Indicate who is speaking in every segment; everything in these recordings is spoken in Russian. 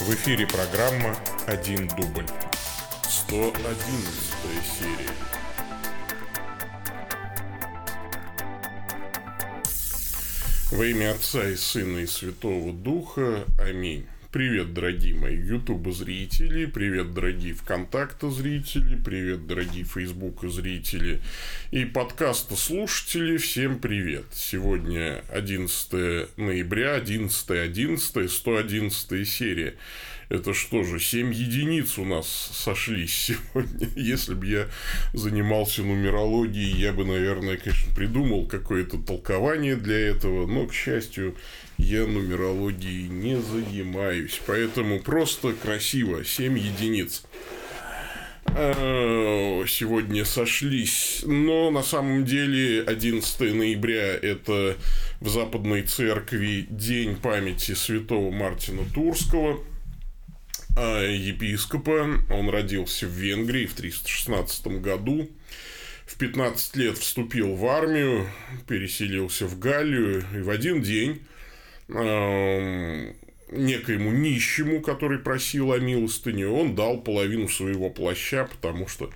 Speaker 1: В эфире программа «Один дубль». 111 серия. Во имя Отца и Сына и Святого Духа. Аминь. Привет, дорогие мои YouTube зрители, привет, дорогие ВКонтакте зрители, привет, дорогие Facebook зрители и подкаста слушатели, всем привет. Сегодня 11 ноября, 11 11 111 серия. Это что же, 7 единиц у нас сошлись сегодня. Если бы я занимался нумерологией, я бы, наверное, конечно, придумал какое-то толкование для этого, но, к счастью, я нумерологией не занимаюсь. Поэтому просто красиво. 7 единиц а, сегодня сошлись. Но на самом деле 11 ноября это в Западной Церкви День памяти святого Мартина Турского, епископа. Он родился в Венгрии в 316 году. В 15 лет вступил в армию, переселился в Галлию и в один день некоему нищему, который просил о милостыне, он дал половину своего плаща, потому что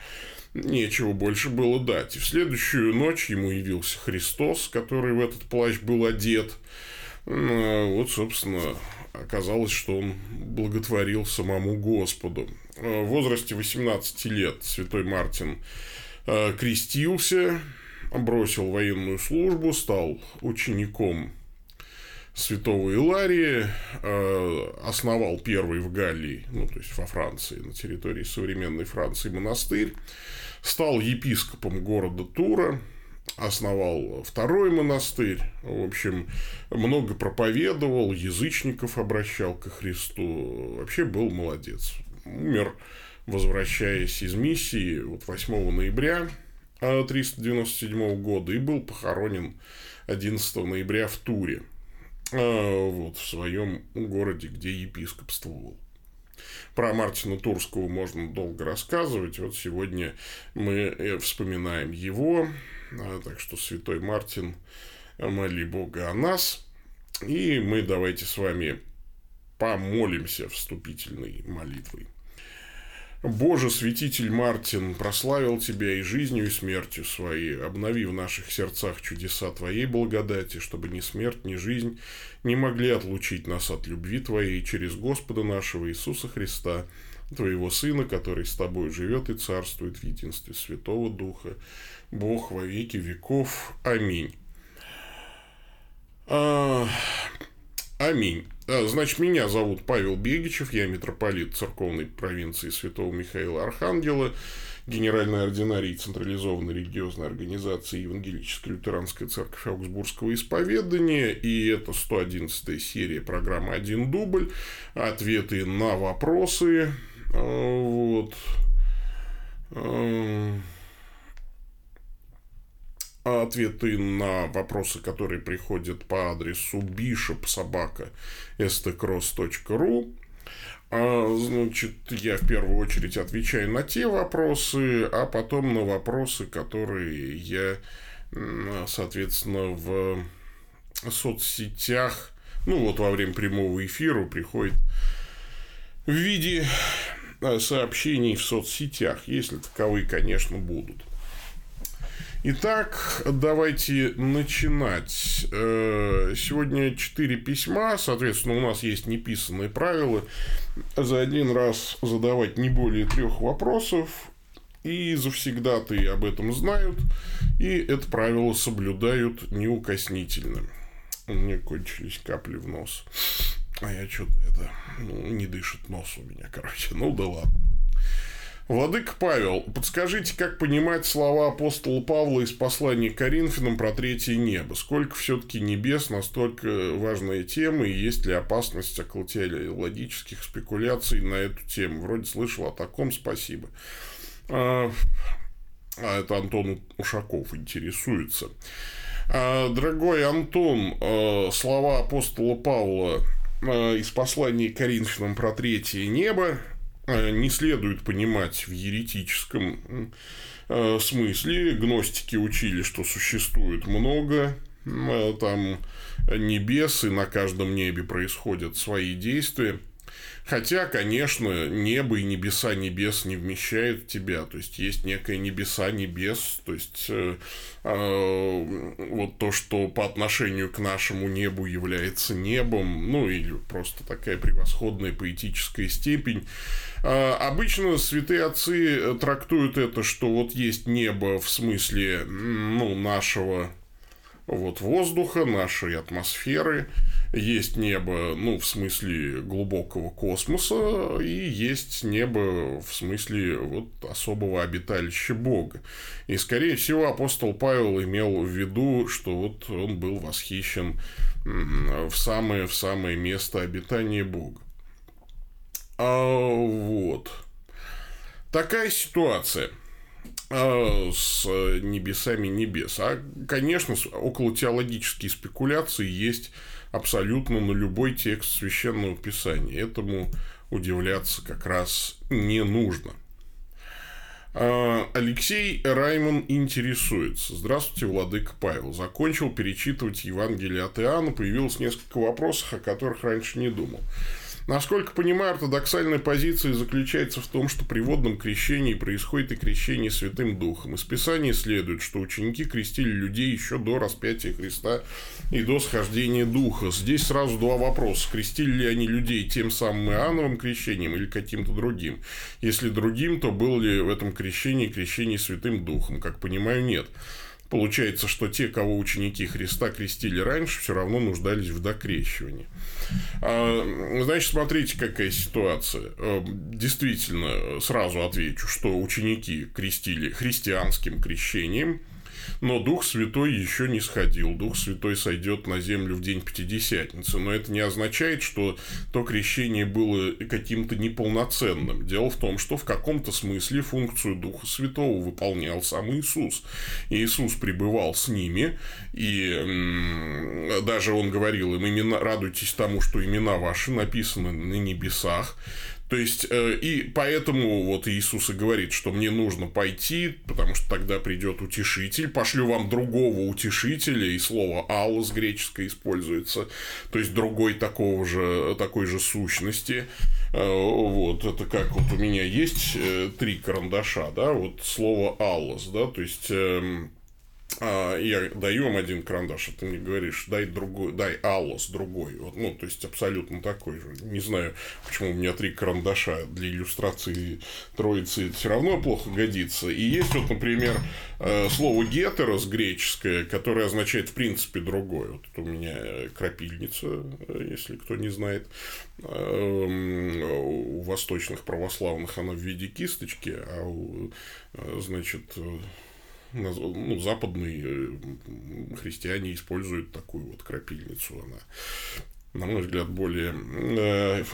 Speaker 1: нечего больше было дать. И в следующую ночь ему явился Христос, который в этот плащ был одет. Вот, собственно, оказалось, что он благотворил самому Господу. В возрасте 18 лет святой Мартин э, крестился, бросил военную службу, стал учеником святого Илария, э, основал первый в Галлии, ну, то есть во Франции, на территории современной Франции монастырь, стал епископом города Тура, основал второй монастырь, в общем, много проповедовал, язычников обращал ко Христу, вообще был молодец. Умер, возвращаясь из миссии вот 8 ноября 397 года и был похоронен 11 ноября в Туре – а, вот, в своем городе, где епископствовал. Про Мартина Турского можно долго рассказывать. Вот сегодня мы э, вспоминаем его. А, так что святой Мартин, моли Бога о нас. И мы давайте с вами помолимся вступительной молитвой. Боже, святитель Мартин, прославил Тебя и жизнью, и смертью Своей, обнови в наших сердцах чудеса Твоей благодати, чтобы ни смерть, ни жизнь не могли отлучить нас от любви Твоей через Господа нашего Иисуса Христа, Твоего Сына, который с Тобой живет и царствует в единстве Святого Духа, Бог во веки веков. Аминь. А... Аминь. А, значит, меня зовут Павел Бегичев, я митрополит церковной провинции Святого Михаила Архангела, генеральный ординарий централизованной религиозной организации Евангелическая лютеранская церковь Аугсбургского исповедания, и это 111 серия программы «Один дубль», ответы на вопросы, а, вот, а, ответы на вопросы, которые приходят по адресу bishopsobaka.stcross.ru. А, значит, я в первую очередь отвечаю на те вопросы, а потом на вопросы, которые я, соответственно, в соцсетях, ну вот во время прямого эфира приходит в виде э, сообщений в соцсетях, если таковые, конечно, будут. Итак, давайте начинать. Э, сегодня четыре письма, соответственно, у нас есть неписанные правила. За один раз задавать не более трех вопросов, и завсегдаты об этом знают, и это правило соблюдают неукоснительно. У меня кончились капли в нос. А я что-то это... Ну, не дышит нос у меня, короче. Ну да ладно. Владыка Павел, подскажите, как понимать слова апостола Павла из послания к Коринфянам про третье небо? Сколько все-таки небес, настолько важная тема, и есть ли опасность околотиологических спекуляций на эту тему? Вроде слышал о таком, спасибо. А, а это Антон Ушаков интересуется. А, дорогой Антон, а, слова апостола Павла из послания к Коринфянам про третье небо не следует понимать в еретическом э, смысле. Гностики учили, что существует много э, там небес, и на каждом небе происходят свои действия. Хотя, конечно, небо и небеса небес не вмещают в тебя. То есть, есть некое небеса небес. То есть, э, э, вот то, что по отношению к нашему небу является небом, ну, или просто такая превосходная поэтическая степень. Э, обычно святые отцы трактуют это, что вот есть небо в смысле, ну, нашего вот воздуха, нашей атмосферы, есть небо, ну, в смысле глубокого космоса, и есть небо в смысле вот особого обиталища Бога. И, скорее всего, апостол Павел имел в виду, что вот он был восхищен в самое, в самое место обитания Бога. А, вот. Такая ситуация – с небесами небес. А, конечно, около теологические спекуляции есть абсолютно на любой текст священного писания. Этому удивляться как раз не нужно. А, Алексей Раймон интересуется. Здравствуйте, Владыка Павел. Закончил перечитывать Евангелие от Иоанна. Появилось несколько вопросов, о которых раньше не думал. Насколько понимаю, ортодоксальная позиция заключается в том, что при водном крещении происходит и крещение Святым Духом. Из Писания следует, что ученики крестили людей еще до распятия Христа и до схождения Духа. Здесь сразу два вопроса. Крестили ли они людей тем самым Иоанновым крещением или каким-то другим? Если другим, то было ли в этом крещении крещение Святым Духом? Как понимаю, нет. Получается, что те, кого ученики Христа крестили раньше, все равно нуждались в докрещивании. А, значит, смотрите, какая ситуация. А, действительно, сразу отвечу, что ученики крестили христианским крещением – но Дух Святой еще не сходил. Дух Святой сойдет на землю в день Пятидесятницы. Но это не означает, что то крещение было каким-то неполноценным. Дело в том, что в каком-то смысле функцию Духа Святого выполнял сам Иисус. И Иисус пребывал с ними, и даже он говорил им, имена, радуйтесь тому, что имена ваши написаны на небесах, то есть, э, и поэтому вот Иисус и говорит, что мне нужно пойти, потому что тогда придет утешитель, пошлю вам другого утешителя, и слово «аллос» греческое используется, то есть, другой такого же, такой же сущности. Э, вот, это как вот у меня есть э, три карандаша, да, вот слово «аллос», да, то есть, эм, а, я даю вам один карандаш, а ты мне говоришь, дай другой, дай Аллос другой. Вот, ну, то есть абсолютно такой же. Не знаю, почему у меня три карандаша для иллюстрации троицы все равно плохо годится. И есть вот, например, э, слово гетерос греческое, которое означает в принципе другое. Вот у меня крапильница, э, если кто не знает. Эм, у восточных православных она в виде кисточки, а у, э, значит, ну, западные э, христиане используют такую вот крапильницу. Она на мой взгляд, более э,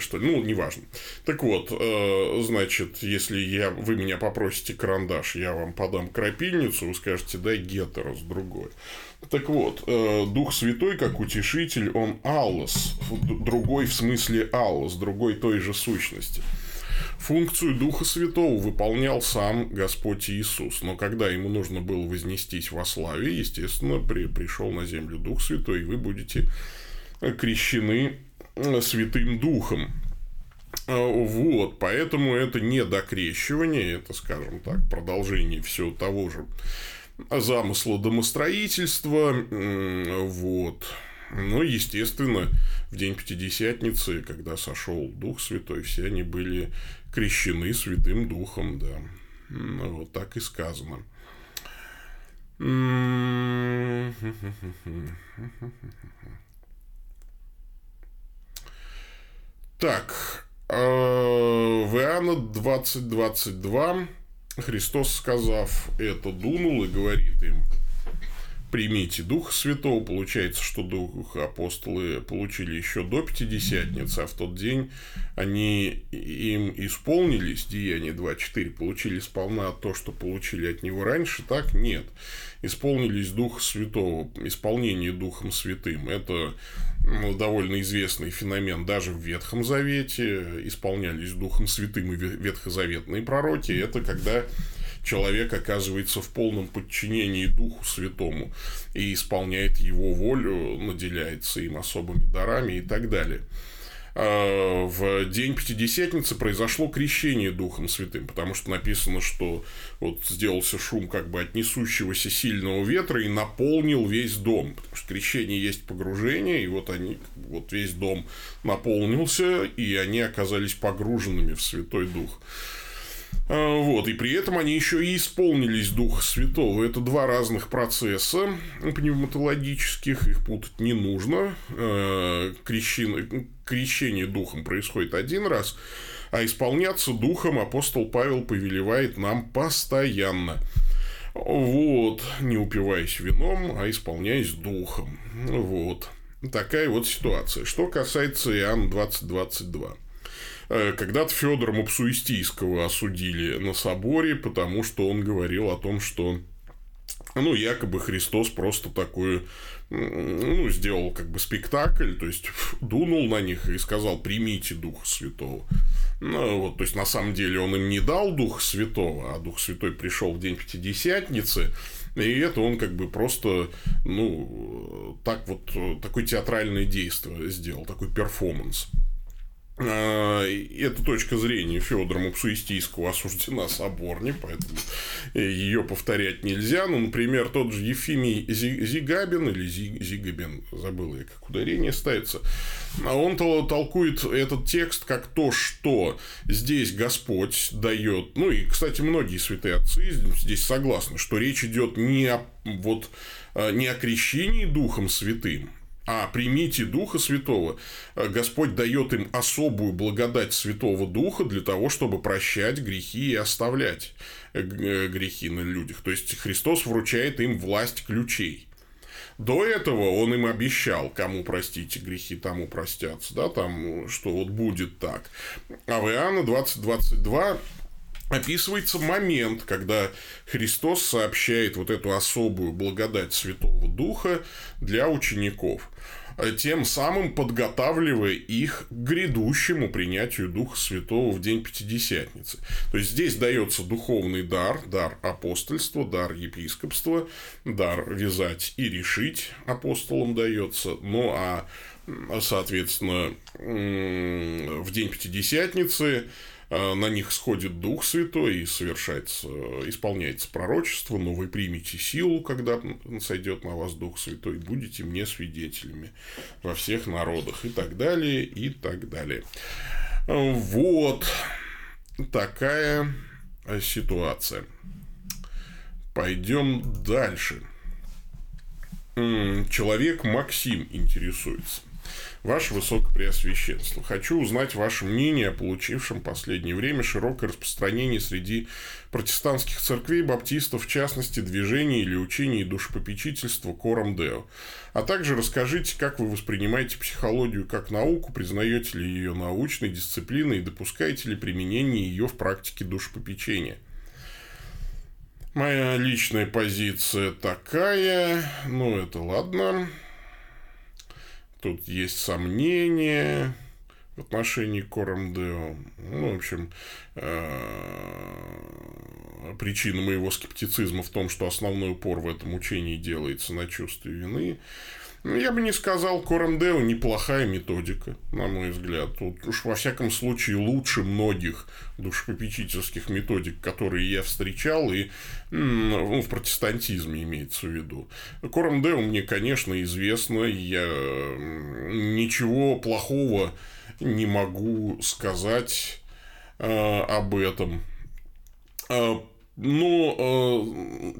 Speaker 1: что ли. Ну, неважно. Так вот, э, значит, если я, вы меня попросите карандаш, я вам подам крапильницу, вы скажете, дай гетерос другой. Так вот, э, Дух Святой, как утешитель, он аллос, другой в смысле аллос, другой той же сущности. Функцию Духа Святого выполнял сам Господь Иисус, но когда ему нужно было вознестись во славе, естественно, при, пришел на землю Дух Святой, и вы будете крещены Святым Духом. А, вот, поэтому это не докрещивание, это, скажем так, продолжение всего того же замысла домостроительства, вот. Но, естественно, в день Пятидесятницы, когда сошел Дух Святой, все они были крещены Святым Духом, да. Ну, вот так и сказано. Так, э, в Иоанна 20.22 Христос, сказав это, дунул и говорит им – примите Духа Святого. Получается, что Дух апостолы получили еще до Пятидесятницы, а в тот день они им исполнились, Деяния 2.4, получили сполна то, что получили от него раньше, так? Нет. Исполнились Духа Святого, исполнение Духом Святым. Это ну, довольно известный феномен даже в Ветхом Завете. Исполнялись Духом Святым и ветхозаветные пророки. Это когда человек оказывается в полном подчинении Духу Святому и исполняет его волю, наделяется им особыми дарами и так далее. а, в день Пятидесятницы произошло крещение Духом Святым, потому что написано, что вот сделался шум как бы от несущегося сильного ветра и наполнил весь дом, потому что крещение есть погружение, и вот они, вот весь дом наполнился, и они оказались погруженными в Святой Дух. А, вот, и при этом они еще и исполнились Духа Святого. Это два разных процесса пневматологических, их путать не нужно. А, крещение, крещение Духом происходит один раз, а исполняться Духом апостол Павел повелевает нам постоянно. Вот, не упиваясь вином, а исполняясь Духом. Вот. Такая вот ситуация. Что касается Иоанна 2022. Э, когда-то Федора Мапсуистийского осудили на соборе, потому что он говорил о том, что ну, якобы Христос просто такую, ну, сделал как бы спектакль, то есть дунул на них и сказал, примите Духа Святого. Ну, вот, то есть, на самом деле, он им не дал Духа Святого, а Дух Святой пришел в день Пятидесятницы, и это он как бы просто, ну, так вот, такое театральное действие сделал, такой перформанс. А, эта точка зрения Федора Мапсуистийского осуждена соборней, поэтому ее повторять нельзя. Ну, например, тот же Ефимий Зигабин или Зигабин, забыл я, как ударение ставится, а он толкует этот текст как то, что здесь Господь дает, ну и, кстати, многие святые отцы здесь согласны, что речь идет не о, вот, а, не о крещении Духом Святым, а примите Духа Святого. Э, Господь дает им особую благодать Святого Духа для того, чтобы прощать грехи и оставлять э, э, грехи на людях. То есть Христос вручает им власть ключей. До этого он им обещал, кому простите грехи, тому простятся, да, там, что вот будет так. А в Иоанна 20.22 описывается момент, когда Христос сообщает вот эту особую благодать Святого Духа для учеников, тем самым подготавливая их к грядущему принятию Духа Святого в день Пятидесятницы. То есть здесь дается духовный дар, дар апостольства, дар епископства, дар вязать и решить апостолам дается, ну а соответственно в день Пятидесятницы Э, на них сходит Дух Святой и совершается, исполняется пророчество, но вы примете силу, когда сойдет на вас Дух Святой, будете мне свидетелями во всех народах и так далее, и так далее. Вот такая ситуация. Пойдем дальше. Человек Максим интересуется. Ваше Высокопреосвященство, хочу узнать ваше мнение о получившем в последнее время широкое распространение среди протестантских церквей баптистов, в частности, движений или учений душепопечительства Кором Део. А также расскажите, как вы воспринимаете психологию как науку, признаете ли ее научной дисциплиной и допускаете ли применение ее в практике душепопечения. Моя личная позиция такая, ну это ладно, Тут есть сомнения в отношении Корамдео. Ну, в общем, э, причина моего скептицизма в том, что основной упор в этом учении делается на чувстве вины. Я бы не сказал, Корендео неплохая методика, на мой взгляд. Тут уж во всяком случае лучше многих душепопечительских методик, которые я встречал, и ну, в протестантизме имеется в виду. Корендео мне, конечно, известно, я ничего плохого не могу сказать э, об этом. Э, но, э,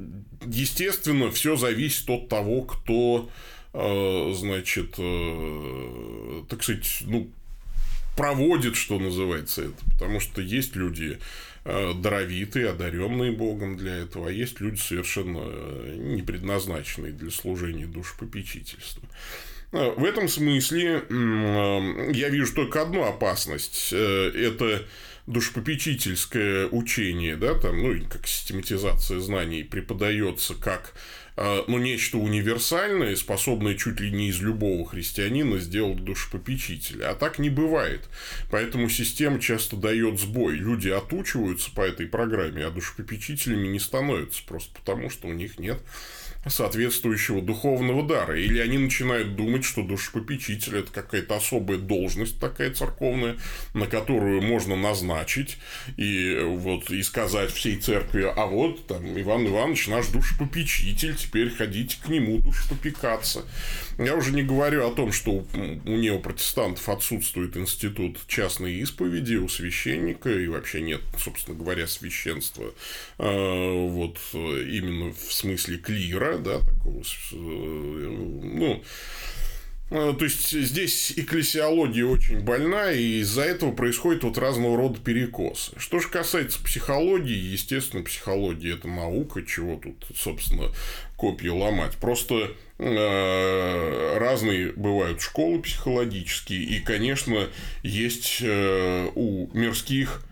Speaker 1: естественно, все зависит от того, кто значит, э, так сказать, ну, проводит, что называется это. Потому что есть люди э, даровитые, одаренные Богом для этого, а есть люди совершенно не предназначенные для служения душепопечительства. В этом смысле я вижу только одну опасность. Это душепопечительское учение, да, там, ну, как систематизация знаний преподается как а, ну, нечто универсальное, способное чуть ли не из любого христианина сделать душепопечителя. А так не бывает. Поэтому система часто дает сбой. Люди отучиваются по этой программе, а душепопечителями не становятся просто потому, что у них нет соответствующего духовного дара. Или они начинают думать, что душепопечитель – это какая-то особая должность такая церковная, на которую можно назначить и, вот, и сказать всей церкви, а вот там Иван Иванович наш душепопечитель, теперь ходите к нему душепопекаться. Я уже не говорю о том, что у неопротестантов отсутствует институт частной исповеди у священника, и вообще нет, собственно говоря, священства а, вот именно в смысле клира, да, такого, э, ну, э, то есть здесь экклесиология очень больна, и из-за этого происходит вот разного рода перекосы. Что же касается психологии, естественно, психология это наука, чего тут, собственно, копья ломать. Просто э, разные бывают школы психологические, и, конечно, есть э, у мирских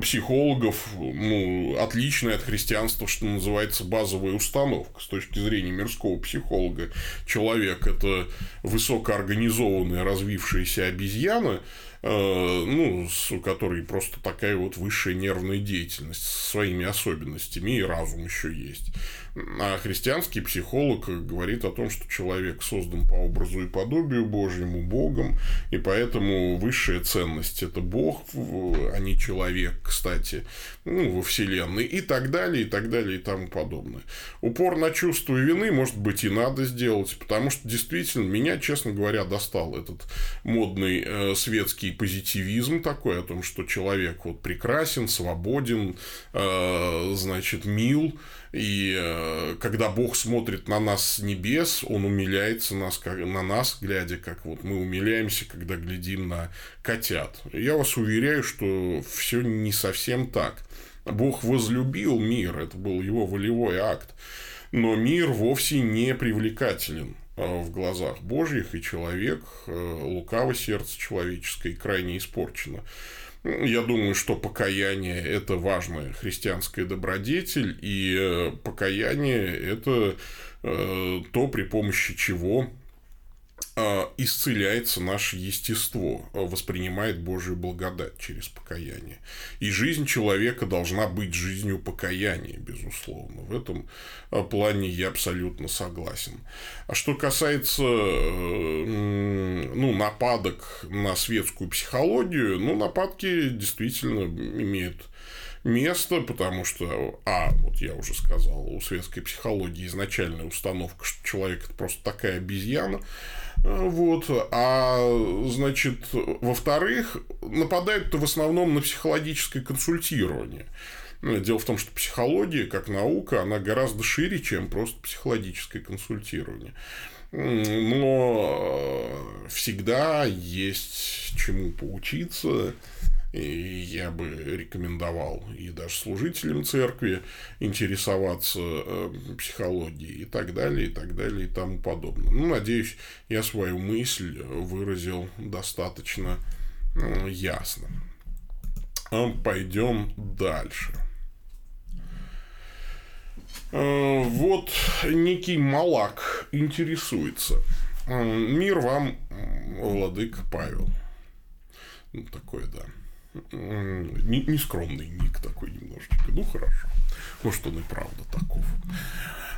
Speaker 1: психологов ну, отличная от христианства, что называется, базовая установка с точки зрения мирского психолога. Человек – это высокоорганизованная, развившаяся обезьяна, Э, ну, у которой просто такая вот высшая нервная деятельность со своими особенностями, и разум еще есть. А христианский психолог говорит о том, что человек создан по образу и подобию Божьему Богом, и поэтому высшая ценность – это Бог, а не человек, кстати, ну, во Вселенной, и так далее, и так далее, и тому подобное. Упор на чувство вины, может быть, и надо сделать, потому что действительно меня, честно говоря, достал этот модный э, светский позитивизм такой о том, что человек вот прекрасен, свободен, э, значит, мил, и э, когда Бог смотрит на нас с небес, Он умиляется нас, как, на нас, глядя, как вот мы умиляемся, когда глядим на котят. Я вас уверяю, что все не совсем так. Бог возлюбил мир, это был его волевой акт. Но мир вовсе не привлекателен. Э, в глазах Божьих, и человек, э, лукаво сердце человеческое, крайне испорчено. Я думаю, что покаяние – это важная христианская добродетель, и э, покаяние – это то, при помощи чего исцеляется наше естество, а, воспринимает Божию благодать через покаяние. И жизнь человека должна быть жизнью покаяния, безусловно. В этом а, плане я абсолютно согласен. А что касается ну, нападок на светскую психологию, ну, нападки действительно имеют место, потому что, а, вот я уже сказал, у светской психологии изначальная установка, что человек это просто такая обезьяна, вот. А, значит, во-вторых, нападают-то в основном на психологическое консультирование. Дело в том, что психология, как наука, она гораздо шире, чем просто психологическое консультирование. Но всегда есть чему поучиться, и я бы рекомендовал и даже служителям церкви интересоваться э, психологией и так далее, и так далее, и тому подобное. Ну, надеюсь, я свою мысль выразил достаточно э, ясно. А пойдем дальше. Э, вот некий Малак интересуется. Мир вам, владыка Павел. Ну, такое, да нескромный ник такой немножечко. Ну, хорошо. Может, он и правда таков.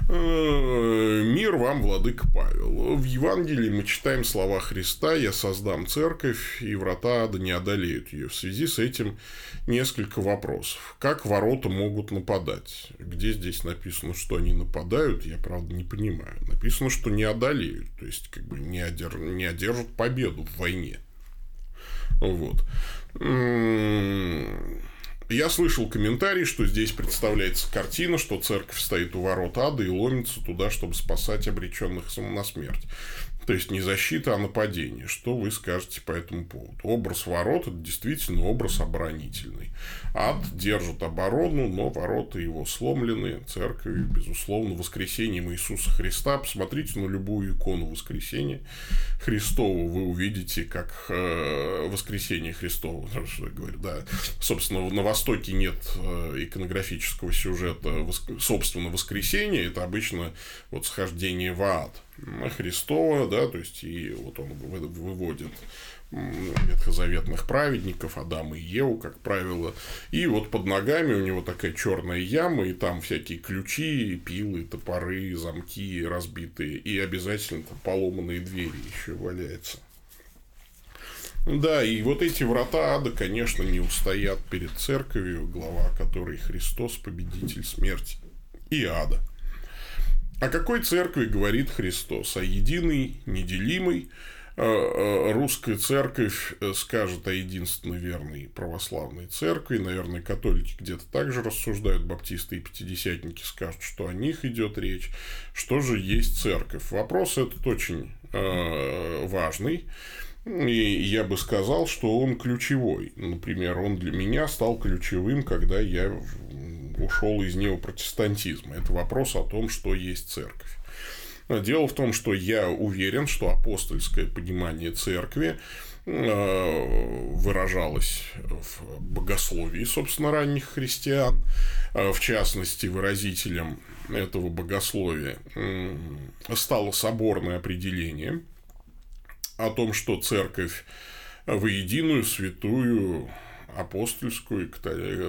Speaker 1: Э, Мир вам, владыка Павел. В Евангелии мы читаем слова Христа «Я создам церковь, и врата ада не одолеют ее». В связи с этим несколько вопросов. Как ворота могут нападать? Где здесь написано, что они нападают, я, правда, не понимаю. Написано, что не одолеют, то есть, как бы не, одер... не одержат победу в войне. Вот. Я слышал комментарий, что здесь представляется картина, что церковь стоит у ворот ада и ломится туда, чтобы спасать обреченных на смерть. То есть не защита, а нападение. Что вы скажете по этому поводу? Образ ворот – это действительно образ оборонительный. Ад держит оборону, но ворота его сломлены. Церковь, безусловно, воскресением Иисуса Христа. Посмотрите на любую икону воскресения Христова, вы увидите, как э, воскресение Христова, что я говорю, да, собственно, на Востоке нет э, иконографического сюжета, собственно, воскресения, это обычно вот схождение в ад Христова, да, то есть и вот он выводит ветхозаветных праведников, Адама и Еву, как правило. И вот под ногами у него такая черная яма, и там всякие ключи, пилы, топоры, замки разбитые, и обязательно там поломанные двери еще валяются. Да, и вот эти врата ада, конечно, не устоят перед церковью, глава которой Христос, победитель смерти и ада. О какой церкви говорит Христос? О единой, неделимой, Э, э, русская церковь э, скажет о единственной верной православной церкви, наверное, католики где-то также рассуждают, баптисты и пятидесятники скажут, что о них идет речь, что же есть церковь. Вопрос этот очень важный, и я бы сказал, что он ключевой. Например, он для меня стал ключевым, когда я ушел из неопротестантизма. Это вопрос о том, что есть церковь. Дело в том, что я уверен, что апостольское понимание церкви э, выражалось в богословии, собственно, ранних христиан. Э, в частности, выразителем этого богословия стало соборное определение о том, что церковь воединую, святую, апостольскую,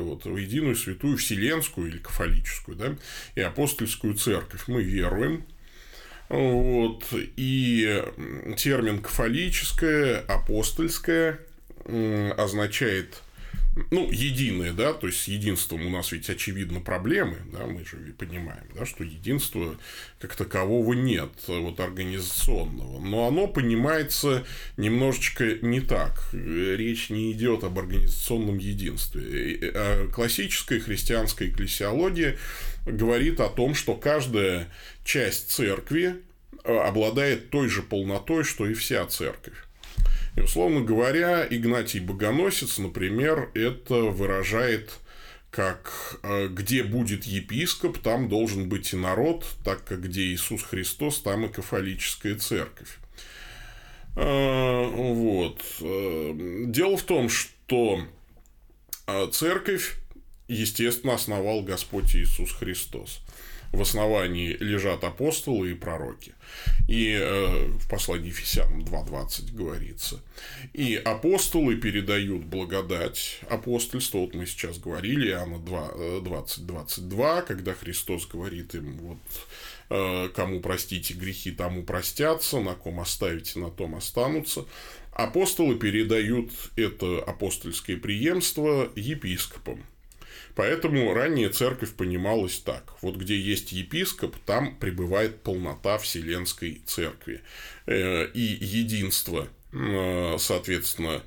Speaker 1: вот, воединую, святую, вселенскую или кафолическую, да, и апостольскую церковь. Мы веруем вот. И термин кафолическое, апостольское означает ну, единое, да, то есть с единством у нас ведь очевидно проблемы, да, мы же понимаем, да, что единства как такового нет, вот организационного, но оно понимается немножечко не так, речь не идет об организационном единстве. А классическая христианская экклесиология говорит о том, что каждая часть церкви обладает той же полнотой, что и вся церковь. И, условно говоря, Игнатий Богоносец, например, это выражает как э, где будет епископ, там должен быть и народ, так как где Иисус Христос, там и кафолическая церковь. Э, вот. Э, дело в том, что церковь, естественно, основал Господь Иисус Христос в основании лежат апостолы и пророки. И э, в послании Ефесянам 2.20 говорится. И апостолы передают благодать апостольства. Вот мы сейчас говорили, Иоанна 20.22, когда Христос говорит им, вот, э, кому простите грехи, тому простятся, на ком оставите, на том останутся. Апостолы передают это апостольское преемство епископам. Поэтому ранняя церковь понималась так. Вот где есть епископ, там пребывает полнота Вселенской церкви. Э, и единство, э, соответственно,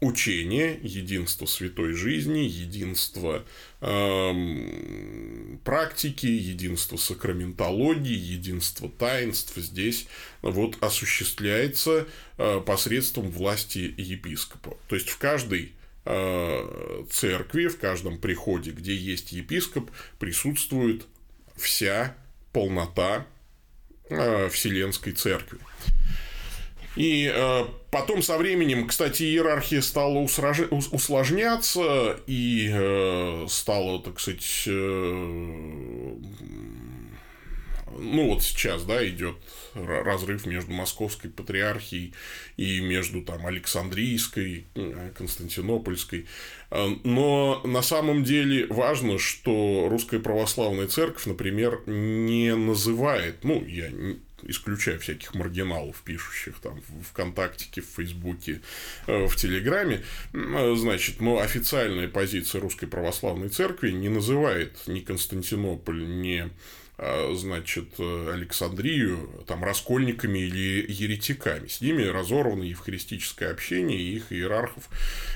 Speaker 1: учение, единство святой жизни, единство э, практики, единство сакраментологии, единство таинств здесь вот осуществляется э, посредством власти епископа. То есть в каждой церкви, в каждом приходе, где есть епископ, присутствует вся полнота э, Вселенской Церкви. И э, потом со временем, кстати, иерархия стала усложняться и э, стала, так сказать, э, ну вот сейчас, да, идет разрыв между московской патриархией и между там Александрийской, э, Константинопольской. Э, но на самом деле важно, что русская православная церковь, например, не называет, ну, я исключая всяких маргиналов, пишущих там в ВКонтактике, в Фейсбуке, э, в Телеграме, значит, но официальная позиция Русской Православной Церкви не называет ни Константинополь, ни значит, Александрию там раскольниками или еретиками. С ними разорвано евхаристическое общение, и их иерархов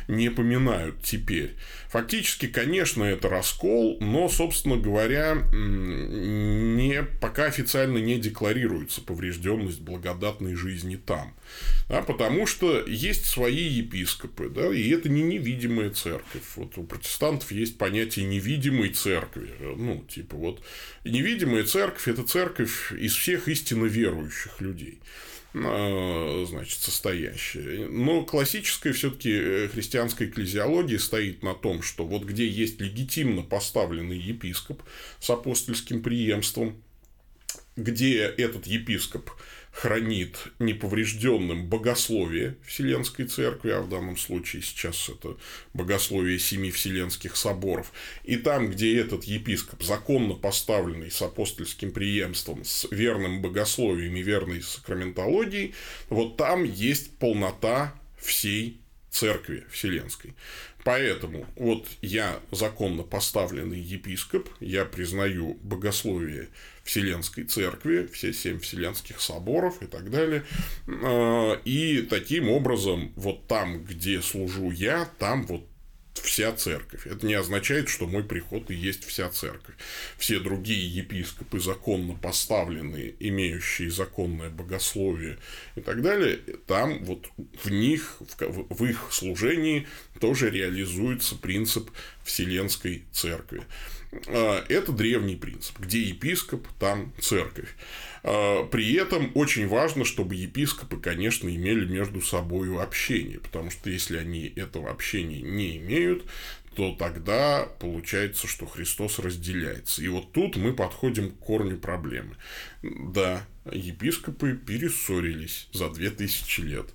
Speaker 1: не поминают теперь. Фактически, конечно, это раскол, но, собственно говоря, не, пока официально не декларируется поврежденность благодатной жизни там. Да, потому что есть свои епископы, да, и это не невидимая церковь. Вот у протестантов есть понятие невидимой церкви. Ну, типа вот невидимая церковь – это церковь из всех истинно верующих людей значит, состоящая. Но классическая все-таки э, христианская экклезиология стоит на том, что вот где есть легитимно поставленный епископ с апостольским преемством, где этот епископ хранит неповрежденным богословие Вселенской Церкви, а в данном случае сейчас это богословие семи Вселенских соборов, и там, где этот епископ, законно поставленный с апостольским преемством, с верным богословием и верной сакраментологией, вот там есть полнота всей Церкви Вселенской. Поэтому вот я законно поставленный епископ, я признаю богословие Вселенской Церкви, все семь Вселенских соборов и так далее. А, и таким образом, вот там, где служу я, там вот вся церковь. Это не означает, что мой приход и есть вся церковь. Все другие епископы законно поставленные, имеющие законное богословие и так далее, там вот в них, в их служении тоже реализуется принцип Вселенской церкви. А, это древний принцип. Где епископ, там церковь. А, при этом очень важно, чтобы епископы, конечно, имели между собой общение, потому что если они этого общения не имеют, то тогда получается, что Христос разделяется. И вот тут мы подходим к корню проблемы. Да, епископы перессорились за две тысячи лет.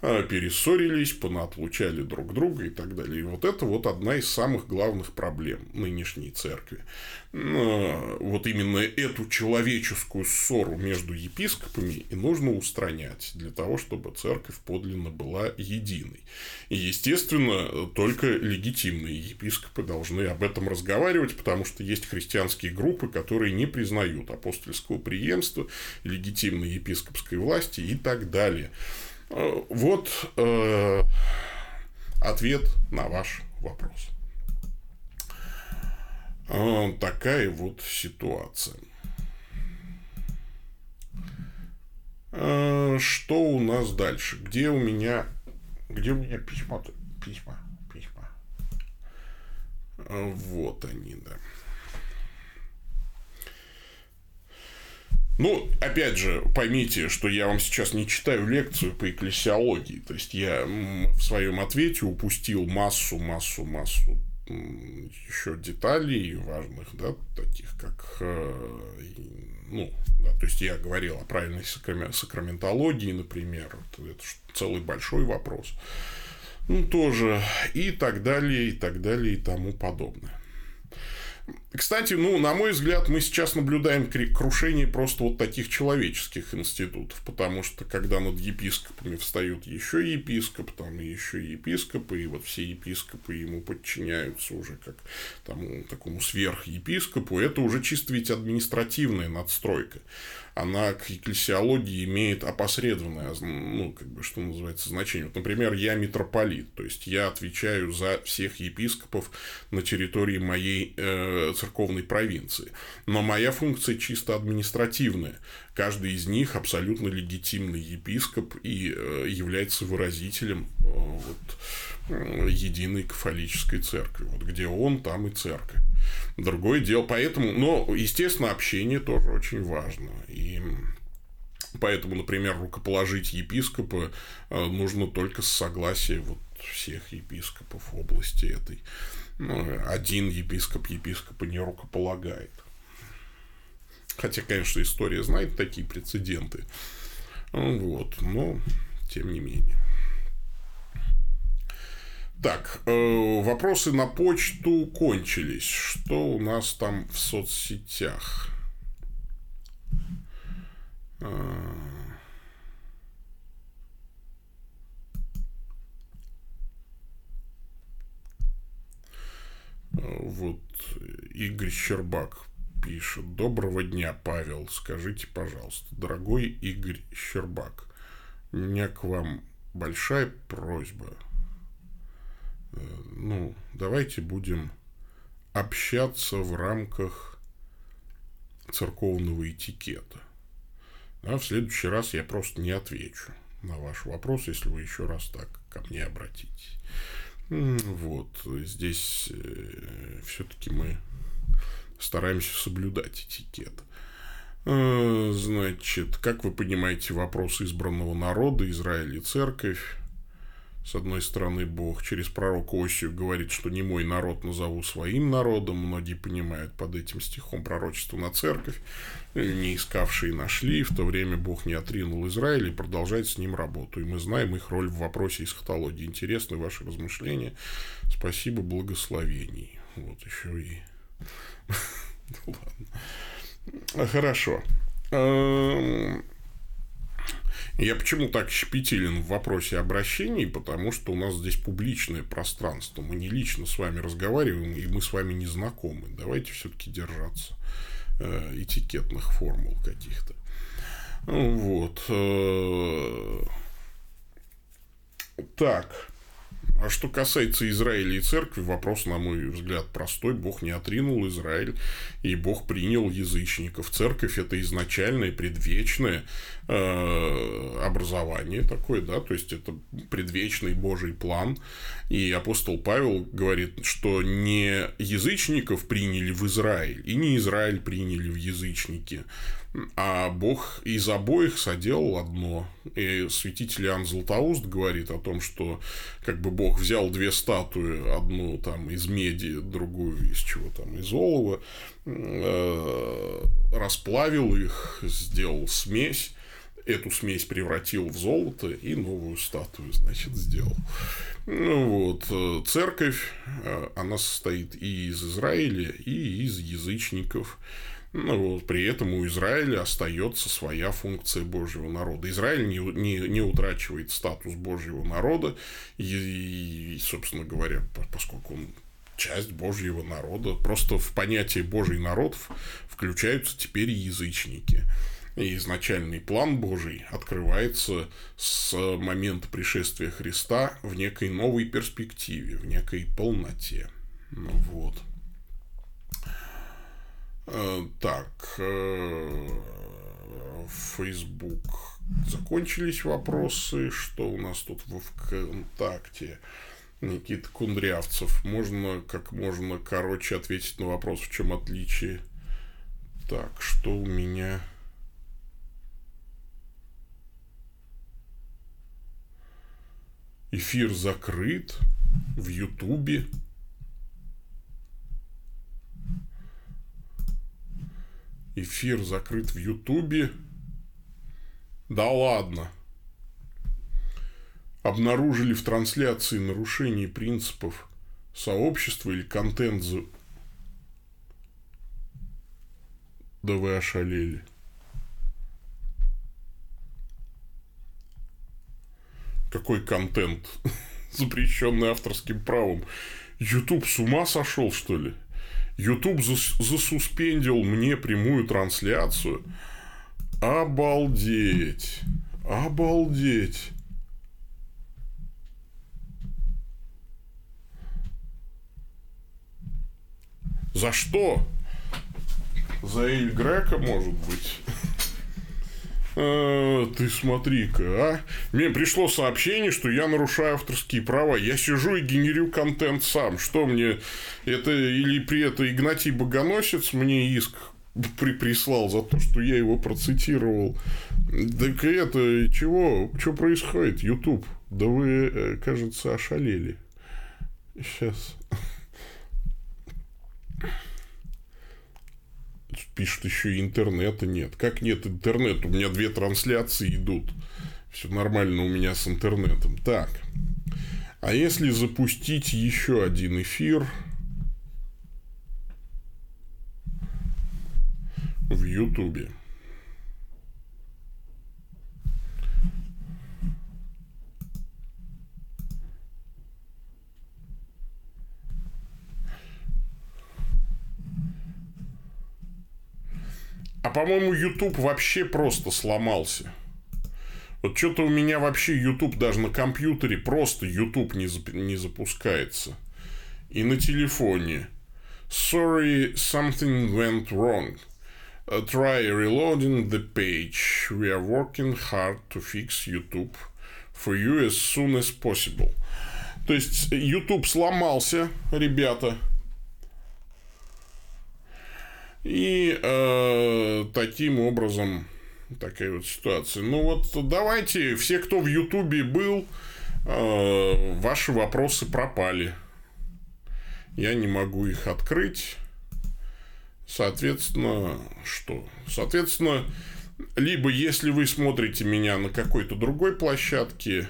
Speaker 1: А, перессорились, понаотлучали друг друга и так далее. И вот это вот одна из самых главных проблем нынешней церкви. Вот именно эту человеческую ссору между епископами и нужно устранять для того, чтобы церковь подлинно была единой. И, естественно, только легитимные епископы должны об этом разговаривать, потому что есть христианские группы, которые не признают апостольского преемства, легитимной епископской власти и так далее. А, вот э, ответ на ваш вопрос. А, такая вот ситуация. А, что у нас дальше? Где у меня... Где у меня письма-то? Письма, письма. А, вот они, да. Ну, опять же, поймите, что я вам сейчас не читаю лекцию по экклесиологии. То есть, я в своем ответе упустил массу, массу, массу еще деталей важных, да, таких как, э, ну, да, то есть я говорил о правильной сакраментологии, например, это целый большой вопрос, ну, тоже, и так далее, и так далее, и тому подобное. Кстати, ну, на мой взгляд, мы сейчас наблюдаем крушение просто вот таких человеческих институтов, потому что когда над епископами встают еще епископ, там и еще епископы, и вот все епископы ему подчиняются уже как тому, такому сверхепископу, это уже чисто ведь административная надстройка она к экклесиологии имеет опосредованное, ну, как бы, что называется, значение. Вот, например, я митрополит, то есть я отвечаю за всех епископов на территории моей э, церковной провинции. Но моя функция чисто административная. Каждый из них абсолютно легитимный епископ и э, является выразителем э, вот, единой кафолической церкви. Вот где он, там и церковь. Другое дело. Поэтому, но, естественно, общение тоже очень важно. И поэтому, например, рукоположить епископа э, нужно только с согласия вот всех епископов области этой. Ну, один епископ епископа не рукополагает. Хотя, конечно, история знает такие прецеденты. Вот, но тем не менее. Так, э, вопросы на почту кончились. Что у нас там в соцсетях? Э, вот Игорь Щербак пишет. Доброго дня, Павел. Скажите, пожалуйста, дорогой Игорь Щербак, у меня к вам большая просьба – Э, ну, давайте будем общаться в рамках церковного этикета. А в следующий раз я просто не отвечу на ваш вопрос, если вы еще раз так ко мне обратитесь. Вот, здесь э, все-таки мы стараемся соблюдать этикет. Э, значит, как вы понимаете, вопрос избранного народа, Израиль и церковь, С одной стороны, Бог через пророка Осию говорит, что не мой народ назову своим народом. Многие понимают под этим стихом пророчество на церковь. Не искавшие нашли. В то время Бог не отринул Израиль и продолжает с ним работу. И мы знаем их роль в вопросе эсхатологии. Интересны ваши размышления. Спасибо, благословений. Вот еще и... Ну ладно. Хорошо. Я почему так щепетилен в вопросе обращений? Потому что у нас здесь публичное пространство. Мы не лично с вами разговариваем, и мы с вами не знакомы. Давайте все-таки держаться э, этикетных формул каких-то. Вот. Э, так. А что касается Израиля и церкви, вопрос, на мой взгляд, простой. Бог не отринул Израиль, и Бог принял язычников. Церковь – это изначальное, предвечное э, образование такое, да, то есть это предвечный Божий план. И апостол Павел говорит, что не язычников приняли в Израиль, и не Израиль приняли в язычники, а Бог из обоих соделал одно. И святитель Иоанн Златоуст говорит о том, что как бы Бог взял две статуи, одну там из меди, другую из чего там, из олова, э, расплавил их, сделал смесь, эту смесь превратил в золото и новую статую, значит, сделал. Ну вот, э, церковь, э, она состоит и из Израиля, и из язычников. Ну, вот, при этом у Израиля остается своя функция Божьего народа. Израиль не, не, не утрачивает статус Божьего народа, и, и, собственно говоря, поскольку он часть Божьего народа, просто в понятие Божий народ включаются теперь язычники. И изначальный план Божий открывается с момента пришествия Христа в некой новой перспективе, в некой полноте. Ну вот. Э, так, э, Facebook закончились вопросы. Что у нас тут в ВКонтакте? Никита Кундрявцев. Можно как можно короче ответить на вопрос, в чем отличие. Так, что у меня... Эфир закрыт в Ютубе. Эфир закрыт в Ютубе. Да ладно. Обнаружили в трансляции нарушение принципов сообщества или контент за... Да вы ошалели. Какой контент, запрещенный авторским правом? YouTube с ума сошел, что ли? YouTube засуспендил мне прямую трансляцию. Обалдеть. Обалдеть. За что? За Эль Грека, может быть? А, ты смотри-ка, а. Мне пришло сообщение, что я нарушаю авторские права. Я сижу и генерю контент сам. Что мне это или при этом Игнатий Богоносец мне иск при прислал за то, что я его процитировал. Так это чего? Что происходит? YouTube. Да вы, э, кажется, ошалели. Сейчас. Пишут еще интернета нет. Как нет интернета? У меня две трансляции идут. Все нормально у меня с интернетом. Так. А если запустить еще один эфир в Ютубе? А по-моему, YouTube вообще просто сломался. Вот что-то у меня вообще YouTube даже на компьютере просто YouTube не, зап- не запускается. И на телефоне. Sorry, something went wrong. Uh, try reloading the page. We are working hard to fix YouTube for you as soon as possible. То есть YouTube сломался, ребята. И э, таким образом такая вот ситуация. Ну вот давайте, все, кто в Ютубе был, э, ваши вопросы пропали. Я не могу их открыть. Соответственно, что? Соответственно, либо если вы смотрите меня на какой-то другой площадке,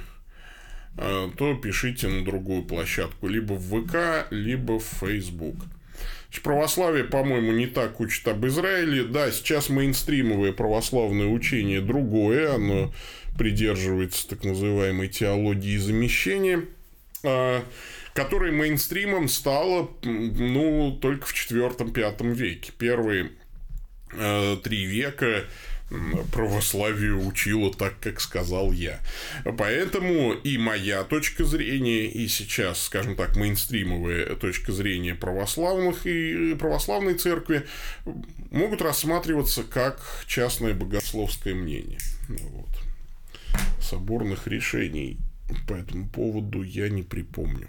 Speaker 1: э, то пишите на другую площадку, либо в ВК, либо в Facebook. Православие, по-моему, не так учит об Израиле. Да, сейчас мейнстримовое православное учение другое, оно придерживается так называемой теологии замещения, а, которой мейнстримом стало ну, только в IV-V веке. Первые а, три века православие учило так, как сказал я. Поэтому и моя точка зрения, и сейчас, скажем так, мейнстримовая точка зрения православных и православной церкви могут рассматриваться как частное богословское мнение. Вот. Соборных решений по этому поводу я не припомню.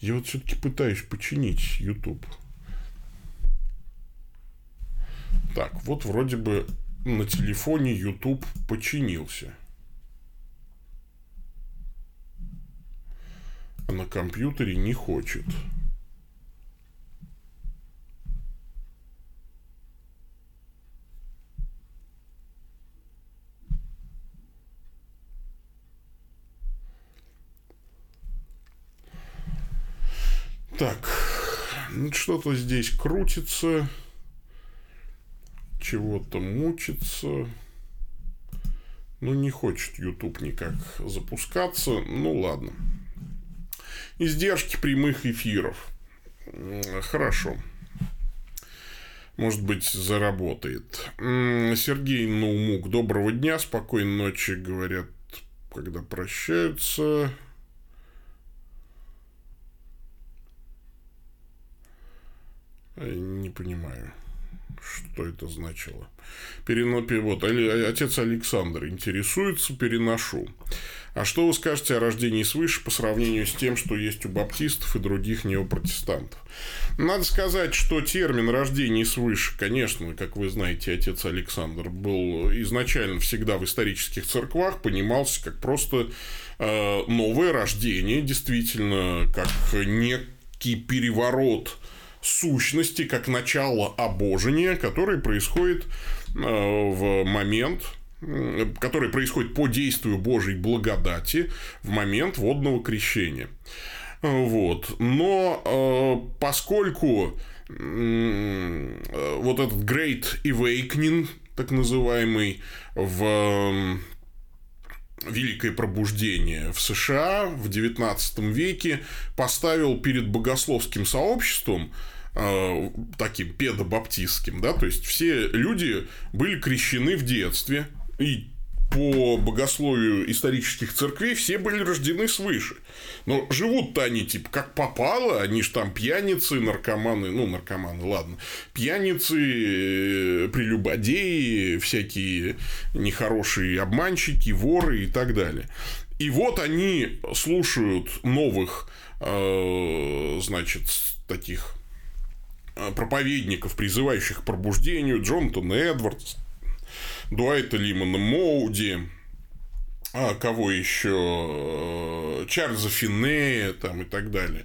Speaker 1: Я вот все-таки пытаюсь починить YouTube. Так, вот вроде бы на телефоне YouTube починился. А на компьютере не хочет. Так, ну, что-то здесь крутится чего-то мучиться. Ну, не хочет YouTube никак запускаться. Ну, ладно. Издержки прямых эфиров. Хорошо. Может быть, заработает. Сергей Наумук. Доброго дня, спокойной ночи, говорят, когда прощаются. Не понимаю что это значило. Перено... Вот, отец Александр интересуется, переношу. А что вы скажете о рождении свыше по сравнению с тем, что есть у баптистов и других неопротестантов? Надо сказать, что термин рождение свыше, конечно, как вы знаете, отец Александр был изначально всегда в исторических церквах, понимался как просто э, новое рождение, действительно, как некий переворот сущности, как начало обожения, которое происходит э, в момент который происходит по действию Божьей благодати в момент водного крещения. Вот. Но э, поскольку вот этот Great Awakening, так называемый, в Великое пробуждение в США в XIX веке поставил перед богословским сообществом э, таким педобаптистским, да, то есть все люди были крещены в детстве, и по богословию исторических церквей все были рождены свыше. Но живут-то они типа как попало, они же там пьяницы, наркоманы, ну, наркоманы, ладно, пьяницы, э, прелюбодеи, всякие нехорошие обманщики, воры и так далее. И вот они слушают новых, э, значит, таких э, проповедников, призывающих к пробуждению, Джонатана Эдвардс, Дуайта Лимана Моуди, а кого еще, Чарльза Финнея там и так далее.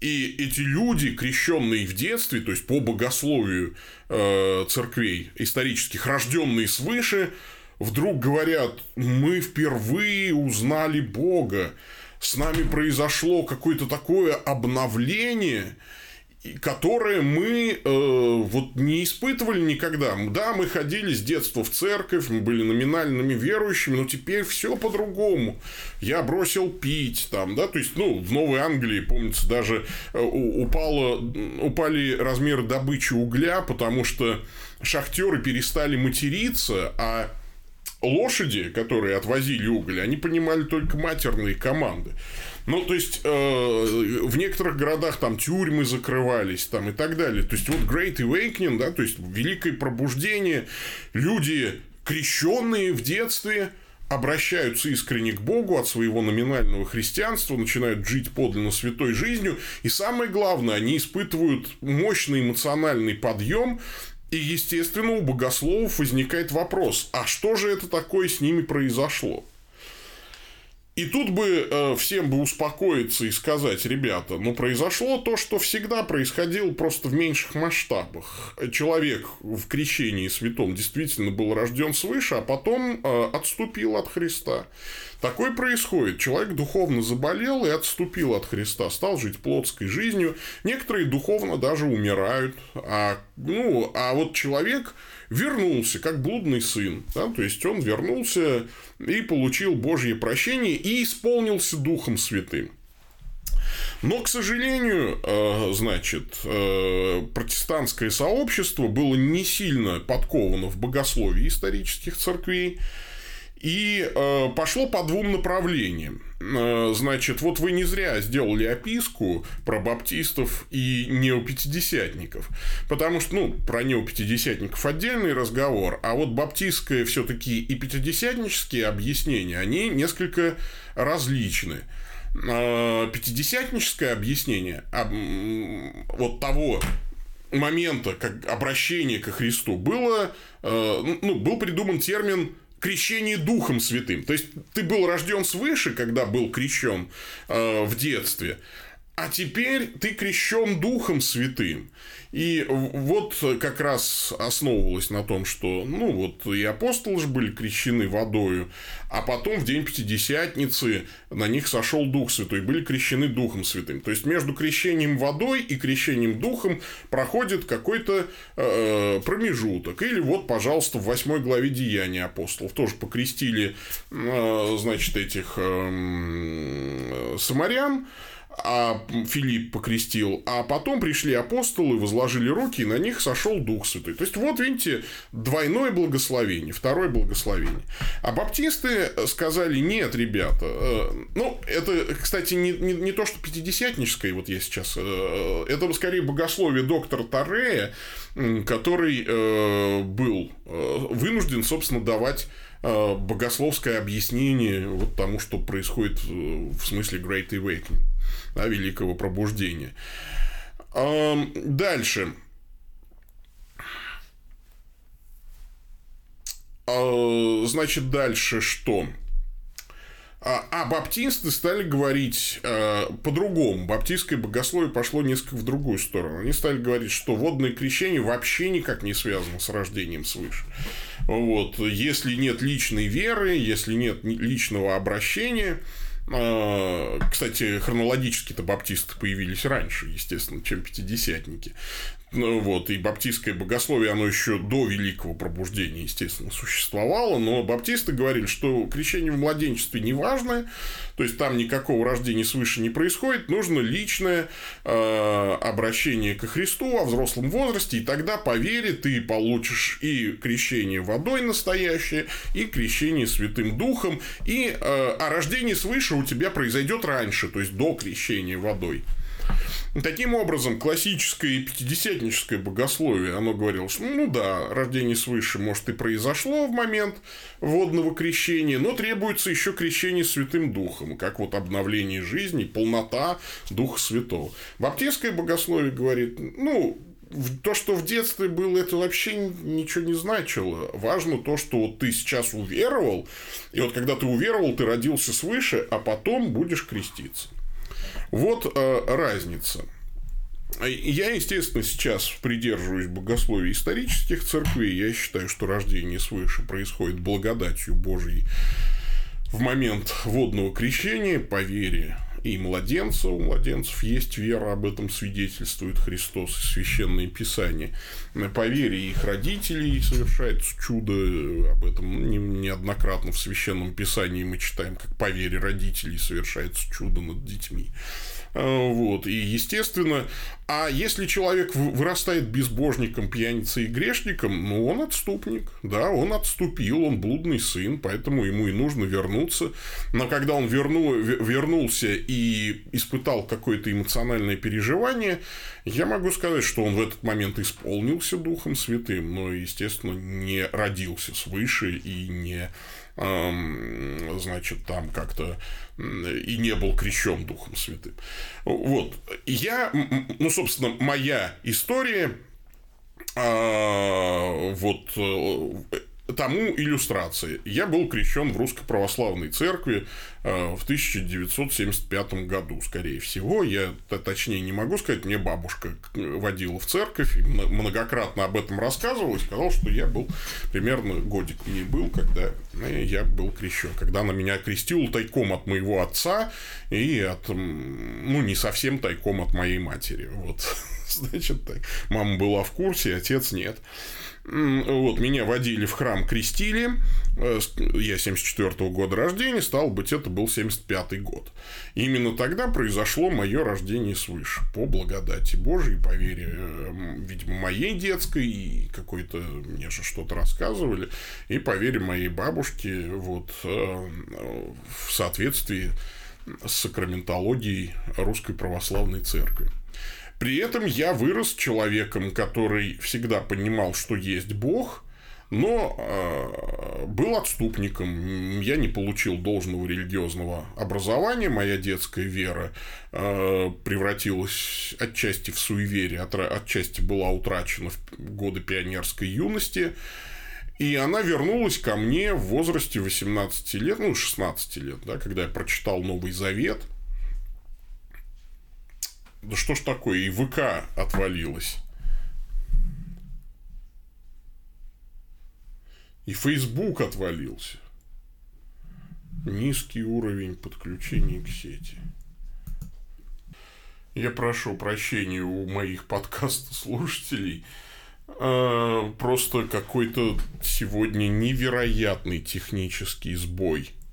Speaker 1: И эти люди, крещенные в детстве, то есть по богословию э, церквей исторических, рожденные свыше, вдруг говорят, мы впервые узнали Бога, с нами произошло какое-то такое обновление, которое мы э, вот не испытывали никогда. Да, мы ходили с детства в церковь, мы были номинальными верующими, но теперь все по-другому. Я бросил пить там, да, то есть, ну, в Новой Англии, помнится, даже э, упало, упали размеры добычи угля, потому что шахтеры перестали материться, а лошади, которые отвозили уголь, они понимали только матерные команды. Ну, то есть, э, в некоторых городах там тюрьмы закрывались там и так далее. То есть, вот Great Awakening, да, то есть, великое пробуждение, люди, крещенные в детстве, обращаются искренне к Богу от своего номинального христианства, начинают жить подлинно святой жизнью, и самое главное, они испытывают мощный эмоциональный подъем И, естественно, у богословов возникает вопрос, а что же это такое с ними произошло? И тут бы э, всем бы успокоиться и сказать, ребята, ну произошло то, что всегда происходило просто в меньших масштабах. Человек в крещении святом действительно был рожден свыше, а потом э, отступил от Христа. Такое происходит. Человек духовно заболел и отступил от Христа, стал жить плотской жизнью. Некоторые духовно даже умирают. А, ну, а вот человек вернулся, как блудный сын. Да? То есть, он вернулся и получил Божье прощение и исполнился Духом Святым. Но, к сожалению, э, значит, э, протестантское сообщество было не сильно подковано в богословии исторических церквей, и э, пошло по двум направлениям. Э, значит, вот вы не зря сделали описку про баптистов и неопятидесятников. Потому что, ну, про неопятидесятников отдельный разговор, а вот баптистское все-таки и пятидесятнические объяснения, они несколько различны э, пятидесятническое объяснение вот того момента, как обращение ко Христу, было, ну, был придуман термин крещение Духом Святым. То есть, ты был рожден свыше, когда был крещен э, в детстве, а теперь ты крещен Духом Святым. И вот как раз основывалось на том, что, ну, вот и апостолы же были крещены водою, а потом в день Пятидесятницы на них сошел Дух Святой, были крещены Духом Святым. То есть, между крещением водой и крещением Духом проходит какой-то э, промежуток. Или вот, пожалуйста, в восьмой главе Деяния апостолов тоже покрестили, э, значит, этих э, самарян, а Филипп покрестил, а потом пришли апостолы, возложили руки, и на них сошел Дух Святой. То есть, вот, видите, двойное благословение, второе благословение. А баптисты сказали, нет, ребята, э, ну, это, кстати, не, не, не то, что пятидесятническое, вот я сейчас, э, это скорее богословие доктора Тарея, который э, был вынужден, собственно, давать богословское объяснение вот тому, что происходит в смысле Great Awakening да, великого пробуждения. Дальше. А, значит, дальше что? А, а баптисты стали говорить э, по-другому. Баптистское богословие пошло несколько в другую сторону. Они стали говорить, что водное крещение вообще никак не связано с рождением свыше. Вот. Если нет личной веры, если нет личного обращения, кстати, хронологически-то баптисты появились раньше, естественно, чем пятидесятники. Ну, вот, и баптистское богословие, оно еще до Великого Пробуждения, естественно, существовало, но баптисты говорили, что крещение в младенчестве не важно, то есть, там никакого рождения свыше не происходит, нужно личное э, обращение ко Христу во взрослом возрасте, и тогда, по вере, ты получишь и крещение водой настоящее, и крещение Святым Духом, и, э, а рождение свыше у тебя произойдет раньше, то есть, до крещения водой. Таким образом, классическое и пятидесятническое богословие, оно говорило, что, ну да, рождение свыше, может, и произошло в момент водного крещения, но требуется еще крещение Святым Духом, как вот обновление жизни, полнота Духа Святого. Баптистское богословие говорит, ну, то, что в детстве было, это вообще ничего не значило. Важно то, что вот ты сейчас уверовал, и вот когда ты уверовал, ты родился свыше, а потом будешь креститься. Вот э, разница. Я, естественно, сейчас придерживаюсь богословия исторических церквей. Я считаю, что рождение свыше происходит благодатью Божьей в момент водного крещения по вере и младенца. У младенцев есть вера, об этом свидетельствует Христос и Священное Писание. По вере их родителей совершается чудо, об этом неоднократно в Священном Писании мы читаем, как по вере родителей совершается чудо над детьми. А, вот. И, естественно, а если человек вырастает безбожником, пьяницей и грешником, ну, он отступник, да, он отступил, он блудный сын, поэтому ему и нужно вернуться. Но когда он верну, вернулся и испытал какое-то эмоциональное переживание, я могу сказать, что он в этот момент исполнился Духом Святым, но, естественно, не родился свыше и не значит, там как-то и не был крещен Духом Святым. Вот. Я, ну, собственно, моя история а, вот э, тому иллюстрации. Я был крещен в Русской Православной Церкви э, в 1975 году, скорее всего. Я точнее не могу сказать, мне бабушка водила в церковь, и многократно об этом рассказывала, и сказала, что я был примерно годик мне был, когда э, я был крещен. Когда она меня крестила тайком от моего отца и от, ну, не совсем тайком от моей матери. Вот. Значит, так. Мама была в курсе, отец нет. Вот, меня водили в храм, крестили. Э, я 74 -го года рождения, стал быть, это был 75 год. Именно тогда произошло мое рождение свыше. По благодати Божией, по вере, э, видимо, моей детской, и какой-то мне же что-то рассказывали, и по вере моей бабушки, вот, э, в соответствии с сакраментологией Русской Православной Церкви. При этом я вырос человеком, который всегда понимал, что есть Бог, но э, был отступником. Я не получил должного религиозного образования. Моя детская вера э, превратилась отчасти в суеверие, от, отчасти была утрачена в годы пионерской юности. И она вернулась ко мне в возрасте 18 лет, ну, 16 лет, да, когда я прочитал Новый Завет – да что ж такое, и ВК отвалилось. И Facebook отвалился. Низкий уровень подключения к сети. Я прошу прощения у моих подкаст-слушателей. А, просто какой-то сегодня невероятный технический сбой –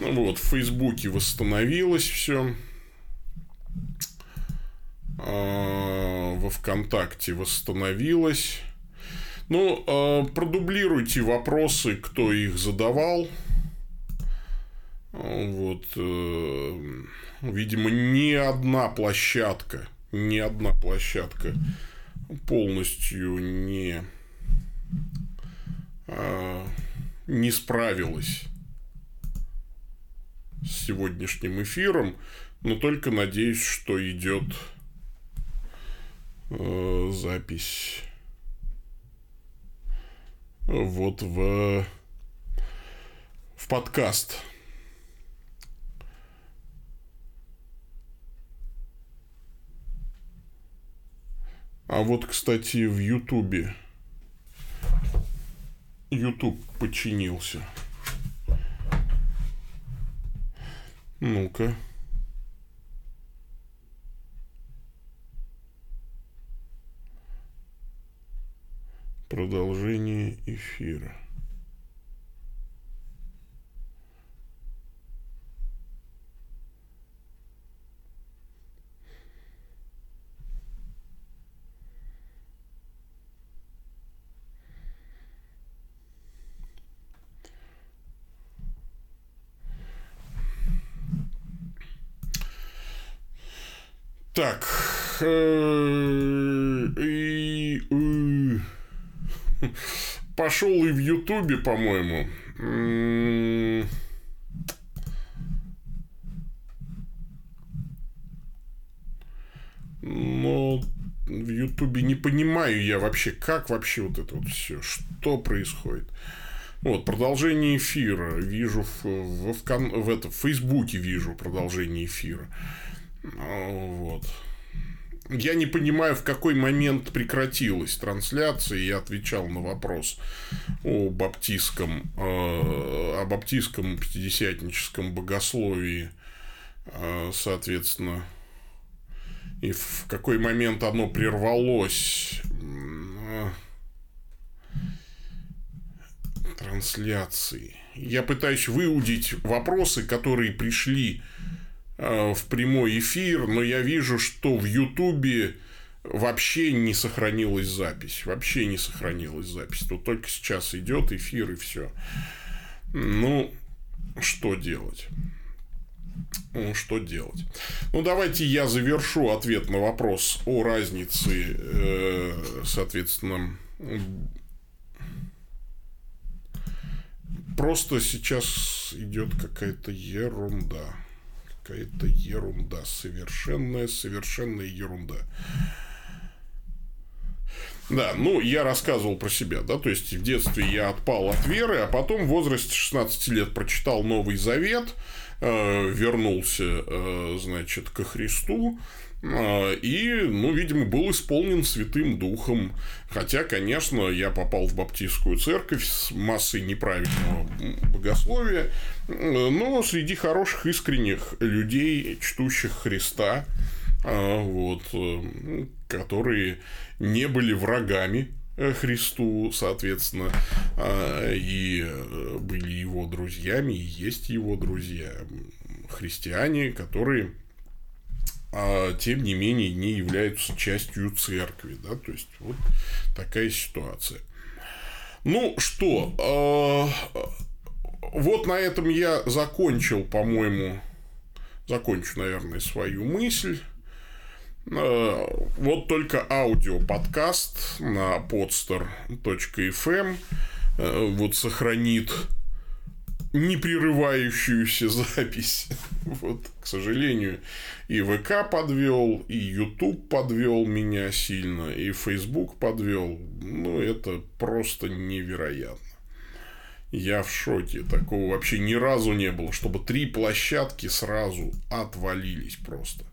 Speaker 1: ну вот, в Фейсбуке восстановилось все. А, во ВКонтакте восстановилось. Ну, а, продублируйте вопросы, кто их задавал. Вот, э, видимо, ни одна площадка, ни одна площадка полностью не, а, не справилась сегодняшним эфиром, но только надеюсь, что идет э, запись вот в, в подкаст. А вот, кстати, в Ютубе Ютуб починился. Ну-ка. Продолжение эфира. Так. Э, и, пошел и в Ютубе, по-моему. Но в Ютубе не понимаю я вообще, как вообще вот это вот все, что происходит. Вот, продолжение эфира. Вижу в, в, в, в, это, в Фейсбуке вижу продолжение эфира. Вот. Я не понимаю, в какой момент прекратилась трансляция. Я отвечал на вопрос о баптистском, э, о баптистском пятидесятническом богословии, э, соответственно, и в какой момент оно прервалось. Э, трансляции. Я пытаюсь выудить вопросы, которые пришли в прямой эфир, но я вижу, что в Ютубе вообще не сохранилась запись. Вообще не сохранилась запись. Тут только сейчас идет эфир и все. Ну, что делать? Ну, что делать? Ну, давайте я завершу ответ на вопрос о разнице, э, соответственно, просто сейчас идет какая-то ерунда это ерунда, совершенная, совершенная ерунда. Да, ну, я рассказывал про себя, да, то есть в детстве я отпал от веры, а потом в возрасте 16 лет прочитал Новый Завет, вернулся, э, значит, ко Христу, э, и, ну, видимо, был исполнен Святым Духом. Хотя, конечно, я попал в баптистскую церковь с массой неправильного богословия, но среди хороших, искренних людей, чтущих Христа, вот, которые не были врагами э, Христу, соответственно, а, и э, были его друзьями, и есть его друзья, христиане, которые а тем не менее не являются частью церкви, да, то есть вот такая ситуация. Ну что, а, вот на этом я закончил, по-моему, закончу, наверное, свою мысль. Э, вот только аудиоподкаст на podster.fm э, вот сохранит непрерывающуюся запись. Вот, к сожалению, и ВК подвел, и YouTube подвел меня сильно, и Facebook подвел. Ну, это просто невероятно. Я в шоке. Такого вообще ни разу не было, чтобы три площадки сразу отвалились просто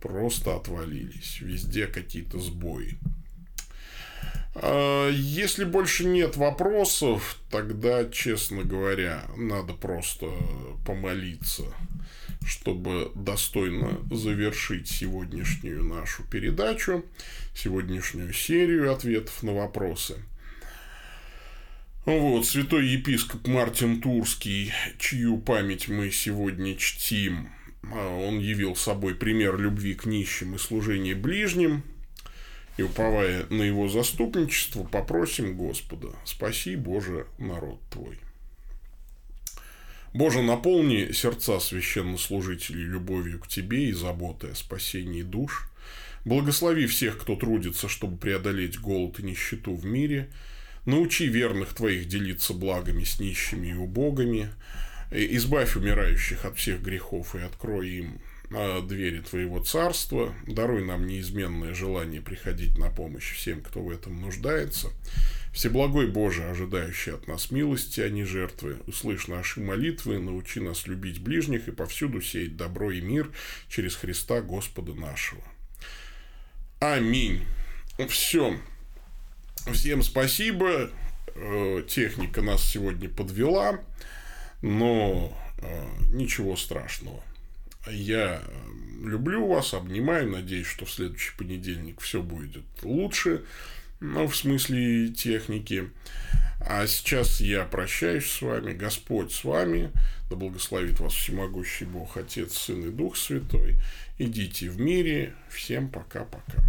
Speaker 1: просто отвалились. Везде какие-то сбои. А, если больше нет вопросов, тогда, честно говоря, надо просто помолиться, чтобы достойно завершить сегодняшнюю нашу передачу, сегодняшнюю серию ответов на вопросы. Вот, святой епископ Мартин Турский, чью память мы сегодня чтим, он явил собой пример любви к нищим и служения ближним. И уповая на его заступничество, попросим Господа, спаси, Боже, народ Твой. Боже, наполни сердца священнослужителей любовью к Тебе и заботой о спасении душ. Благослови всех, кто трудится, чтобы преодолеть голод и нищету в мире. Научи верных Твоих делиться благами с нищими и убогами избавь умирающих от всех грехов и открой им а, двери Твоего Царства, даруй нам неизменное желание приходить на помощь всем, кто в этом нуждается. Всеблагой Боже, ожидающий от нас милости, а не жертвы, услышь наши молитвы, научи нас любить ближних и повсюду сеять добро и мир через Христа Господа нашего. Аминь. Все. Всем спасибо. Э, техника нас сегодня подвела но э, ничего страшного. Я люблю вас, обнимаю, надеюсь, что в следующий понедельник все будет лучше, ну, в смысле техники. А сейчас я прощаюсь с вами, Господь с вами, да благословит вас всемогущий Бог, Отец, Сын и Дух Святой. Идите в мире, всем пока-пока.